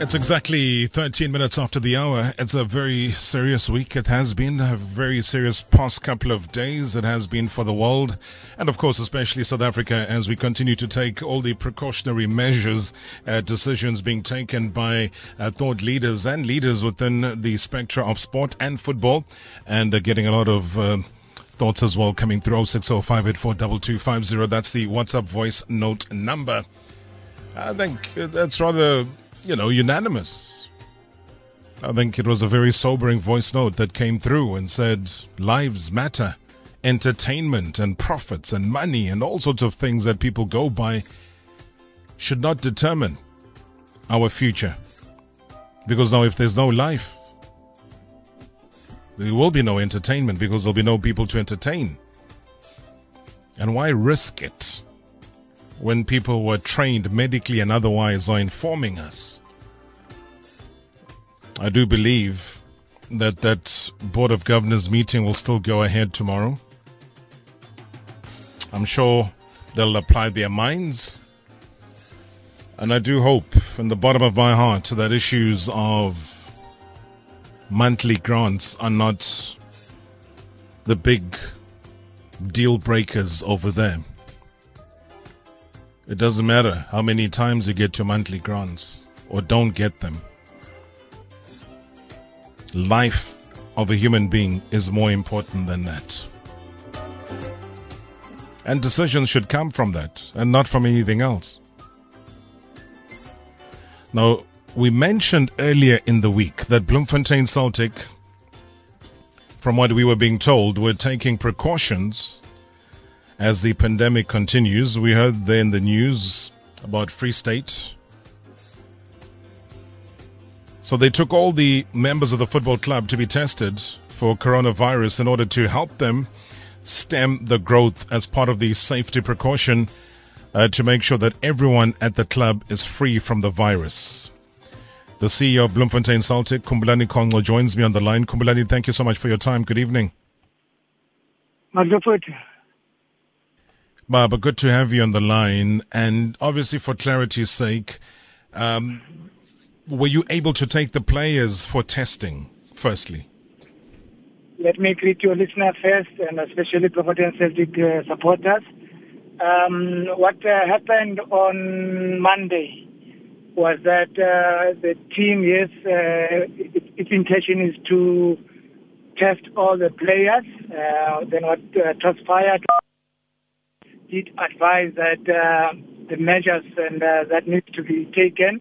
It's exactly 13 minutes after the hour. It's a very serious week. It has been a very serious past couple of days. It has been for the world. And of course, especially South Africa as we continue to take all the precautionary measures, uh, decisions being taken by uh, thought leaders and leaders within the spectra of sport and football and uh, getting a lot of, uh, thoughts as well coming through 0605842250. That's the WhatsApp voice note number. I think that's rather you know, unanimous. I think it was a very sobering voice note that came through and said, Lives matter. Entertainment and profits and money and all sorts of things that people go by should not determine our future. Because now, if there's no life, there will be no entertainment because there'll be no people to entertain. And why risk it? When people were trained medically and otherwise are informing us. I do believe that that Board of Governors meeting will still go ahead tomorrow. I'm sure they'll apply their minds. And I do hope from the bottom of my heart that issues of monthly grants are not the big deal breakers over there. It doesn't matter how many times you get your monthly grants or don't get them. Life of a human being is more important than that. And decisions should come from that and not from anything else. Now, we mentioned earlier in the week that Bloemfontein Celtic, from what we were being told, were taking precautions as the pandemic continues. We heard there in the news about Free State. So they took all the members of the football club to be tested for coronavirus in order to help them stem the growth as part of the safety precaution uh, to make sure that everyone at the club is free from the virus. The CEO of Bloemfontein Celtic, Khumbulani Konco, joins me on the line. Khumbulani, thank you so much for your time. Good evening. Baba, good to have you on the line. And obviously, for clarity's sake, um, were you able to take the players for testing, firstly? Let me greet your listener first, and especially Bloemfontein Celtic uh, supporters. Um, what uh, happened on Monday was that uh, the team, yes, uh, its, its intention is to test all the players. Uh, then what uh, transpired did advise that uh, the measures and uh, that need to be taken.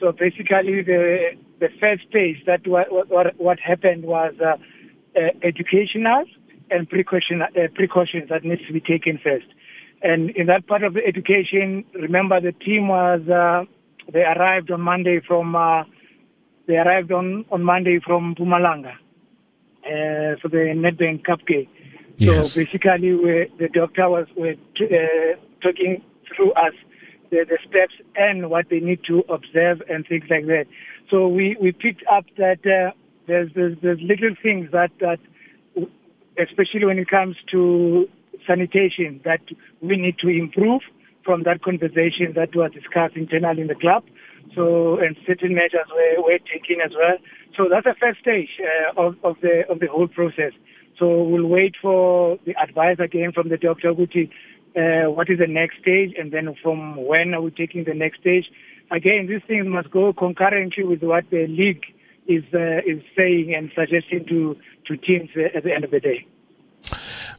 So basically, the the first stage that what what, what happened was uh, uh, educational and precaution uh, precautions that needs to be taken first. And in that part of the education, remember the team was uh, they arrived on Monday from uh, they arrived on on Monday from Mpumalanga uh, for the Nedbank Cup game. Yes. So basically, the doctor was uh, talking through us the, the, steps and what they need to observe and things like that. So we, we picked up that uh, there's, there's, there's little things that that especially when it comes to sanitation that we need to improve from that conversation that was discussed internally in the club. So and certain measures were, were taken as well. So that's the first stage uh, of, of the of the whole process. So we'll wait for the advice again from the doctor, Guti, uh, what is the next stage, and then from when are we taking the next stage. Again, these things must go concurrently with what the league is uh, is saying and suggesting to to teams at the end of the day.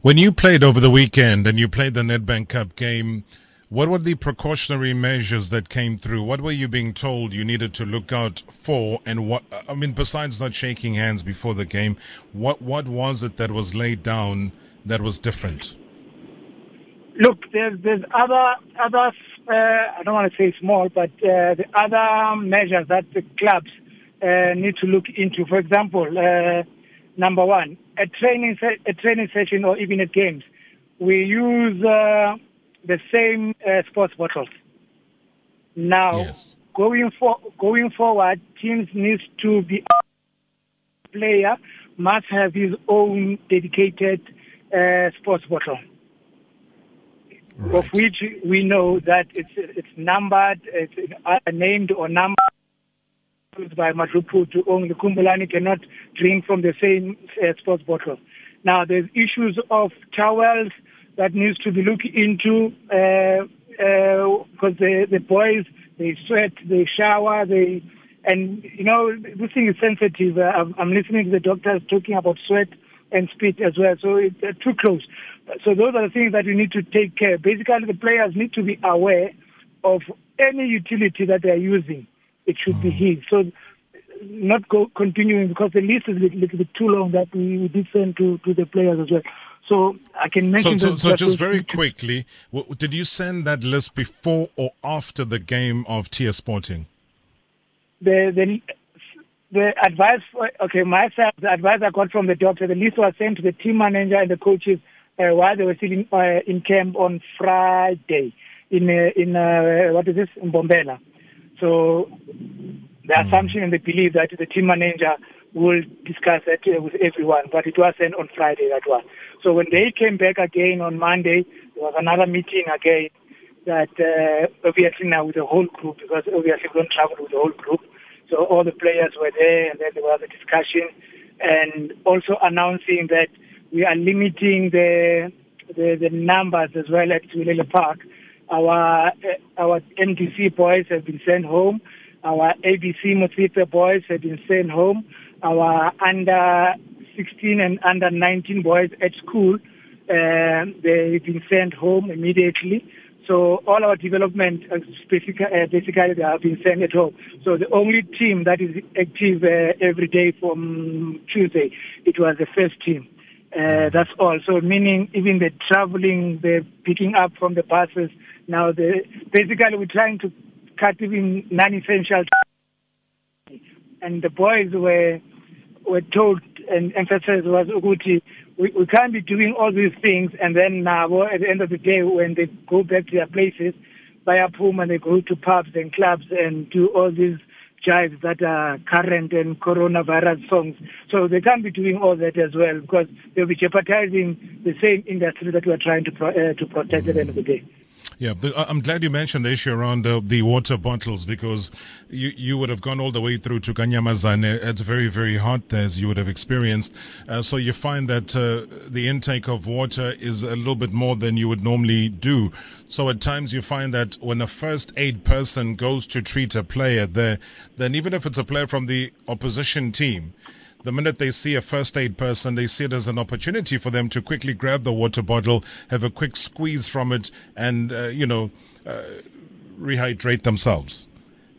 When you played over the weekend and you played the Nedbank Cup game, what were the precautionary measures that came through? What were you being told you needed to look out for? And what, I mean, besides not shaking hands before the game, what, what was it that was laid down that was different? Look, there's, there's other, other, uh, I don't want to say small, but uh, the other measures that the clubs uh, need to look into. For example, uh, number one, a training, se- a training session or even at games, we use, uh, the same uh, sports bottles. Now, yes. going for going forward, teams need to be player must have his own dedicated uh, sports bottle, right. of which we know that it's it's numbered, it's named or numbered by to only. Khumbulani cannot drink from the same uh, sports bottle. Now, there's issues of towels that needs to be looked into because uh, uh, the, the boys, they sweat, they shower, they, and you know, this thing is sensitive. Uh, I'm, I'm, listening to the doctors talking about sweat and spit as well, so it's too close. So those are the things that you need to take care. Basically, the players need to be aware of any utility that they are using. It should be his. So not go continuing because the list is a little, little bit too long that we, we did send to, to the players as well. So I can mention. So, so, so just very quickly, did you send that list before or after the game of TS Sporting? The the the advice. For, okay, myself, the advice I got from the doctor. The list was sent to the team manager and the coaches uh, while they were still in, uh, in camp on Friday in uh, in uh, what is this in Mbombela. So the mm. assumption and the belief that the team manager will discuss that uh, with everyone, but it was sent on Friday, that one. So when they came back again on Monday, there was another meeting again that uh, obviously now with the whole group, because obviously we don't travel with the whole group. So all the players were there, and then there was a discussion, and also announcing that we are limiting the the, the numbers as well at Zwelele Park. Our uh, our MDC boys have been sent home. Our ABC Motsepe boys have been sent home. Our under 16 and under 19 boys at school, uh, they've been sent home immediately. So all our development, uh, uh, basically they have been sent at home. So the only team that is active uh, every day from Tuesday, it was the first team. Uh, that's all. So meaning even the traveling, the picking up from the buses. Now, the, basically we're trying to cut even non-essential. And the boys were were told and emphasized was Uguti, we, we can't be doing all these things and then now at the end of the day when they go back to their places, buy a pool and they go to pubs and clubs and do all these jives that are current and coronavirus songs. So they can't be doing all that as well because they'll be jeopardizing the same industry that we're trying to pro- uh, to protect at the end of the day. Yeah, I'm glad you mentioned the issue around uh, the water bottles because you, you would have gone all the way through to Kanyamazane. It's very, very hot there, as you would have experienced. Uh, so you find that uh, the intake of water is a little bit more than you would normally do. So at times you find that when a first aid person goes to treat a player there, then even if it's a player from the opposition team, the minute they see a first aid person, they see it as an opportunity for them to quickly grab the water bottle, have a quick squeeze from it, and, uh, you know, uh, rehydrate themselves.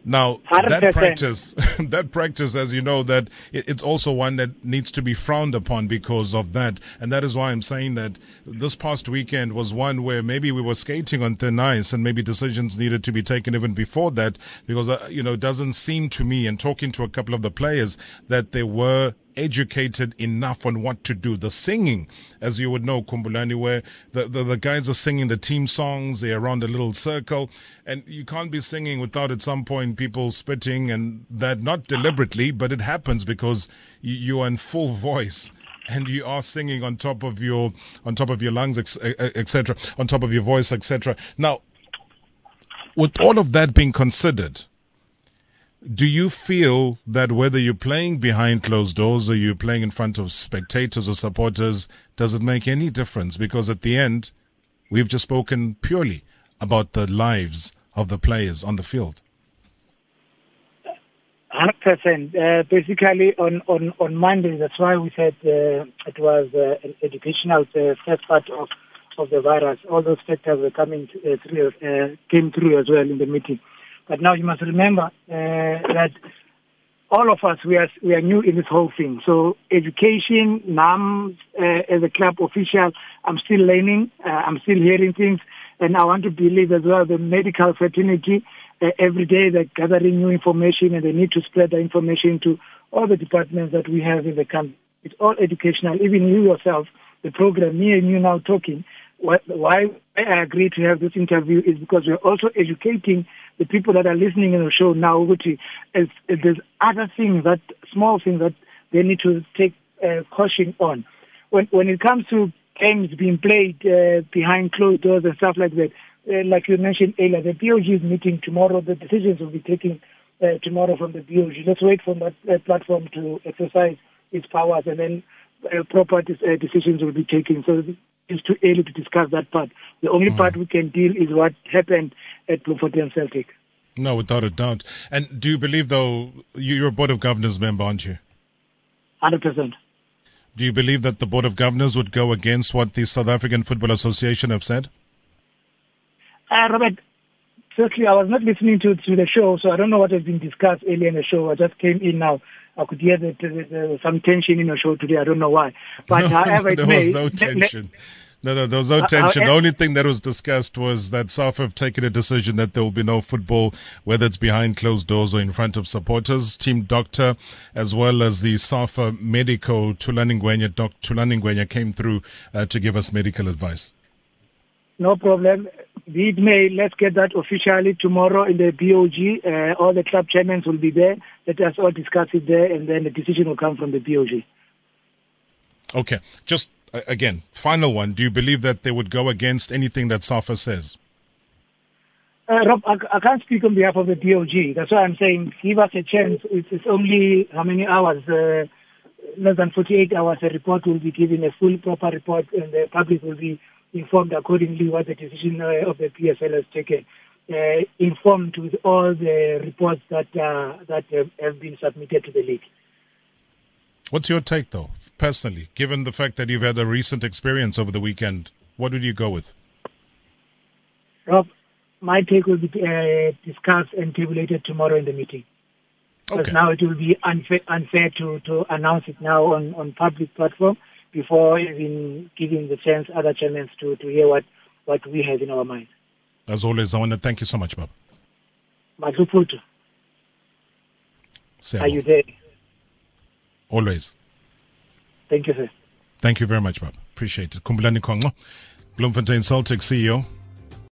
Now 100%. that practice, that practice, as you know, that it's also one that needs to be frowned upon because of that, and that is why I'm saying that this past weekend was one where maybe we were skating on thin ice, and maybe decisions needed to be taken even before that, because uh, you know it doesn't seem to me, and talking to a couple of the players, that they were educated enough on what to do. The singing, as you would know, Khumbulani, where the, the, the, guys are singing the team songs, they're around a little circle, and you can't be singing without at some point people spitting and that not deliberately, but it happens because you, are in full voice and you are singing on top of your on top of your lungs etc on top of your voice etc now with all of that being considered do you feel that whether you're playing behind closed doors or you're playing in front of spectators or supporters, does it make any difference? Because at the end, we've just spoken purely about the lives of the players on the field. 100%. Uh, basically, on, on, on Monday, that's why we said uh, it was uh, an educational uh, first part of, of the virus. All those factors were coming to, uh, through, uh, came through as well in the meeting. But now you must remember uh, that all of us we are we are new in this whole thing. So education, NAM, uh, as a club official, I'm still learning. Uh, I'm still hearing things, and I want to believe as well the medical fraternity. Uh, every day they're gathering new information, and they need to spread the information to all the departments that we have in the country. It's all educational. Even you yourself, the program, me and you now talking. Why I agree to have this interview is because we're also educating the people that are listening in the show now, which is there's other things that small things that they need to take uh, caution on. When when it comes to games being played uh, behind closed doors and stuff like that, uh, like you mentioned earlier, the BOG is meeting tomorrow. The decisions will be taken uh, tomorrow from the BOG. Let's wait for that uh, platform to exercise its powers and then uh, proper uh, decisions will be taken. So it's too early to discuss that part. The only mm. part we can deal is what happened at Bloemfontein Celtic. No, without a doubt. And do you believe, though, you're a Board of Governors member, aren't you? 100%. Do you believe that the Board of Governors would go against what the South African Football Association have said? Uh, Robert, firstly, I was not listening to, to the show, so I don't know what has been discussed earlier in the show. I just came in now. I could hear that there was some tension in the show today. I don't know why. But no, however, it there was no tension. No, no, there was no uh, tension. the only thing that was discussed was that SAFA have taken a decision that there will be no football, whether it's behind closed doors or in front of supporters. Team doctor, as well as the SAFA medico, Thulani Ngwenya, Doc Thulani came through uh, to give us medical advice. No problem. It may, let's get that officially tomorrow in the BOG. Uh, all the club chairmen will be there. Let us all discuss it there, and then the decision will come from the BOG. Okay. Just uh, again, final one. Do you believe that they would go against anything that SAFA says? Uh, Rob, I, I, can't speak on behalf of the BOG. That's why I'm saying give us a chance. It's, it's only how many hours? Uh, less than 48 hours. A report will be given, a full proper report, and the public will be informed accordingly what the decision uh, of the PSL has taken. Uh, informed with all the reports that uh, that have been submitted to the league. What's your take, though, personally, given the fact that you've had a recent experience over the weekend? What would you go with? Rob, my take will be uh, discussed and tabulated tomorrow in the meeting. Because okay. now it will be unfair, unfair to, to announce it now on, on public platform before even giving the chance other channels to, to hear what, what we have in our mind. As always, I want to thank you so much, Bob. Matluputu. Are you there? Always. Thank you, sir. Thank you very much, Bob. Appreciate it. Khumbulani Konco, Bloemfontein Celtic CEO.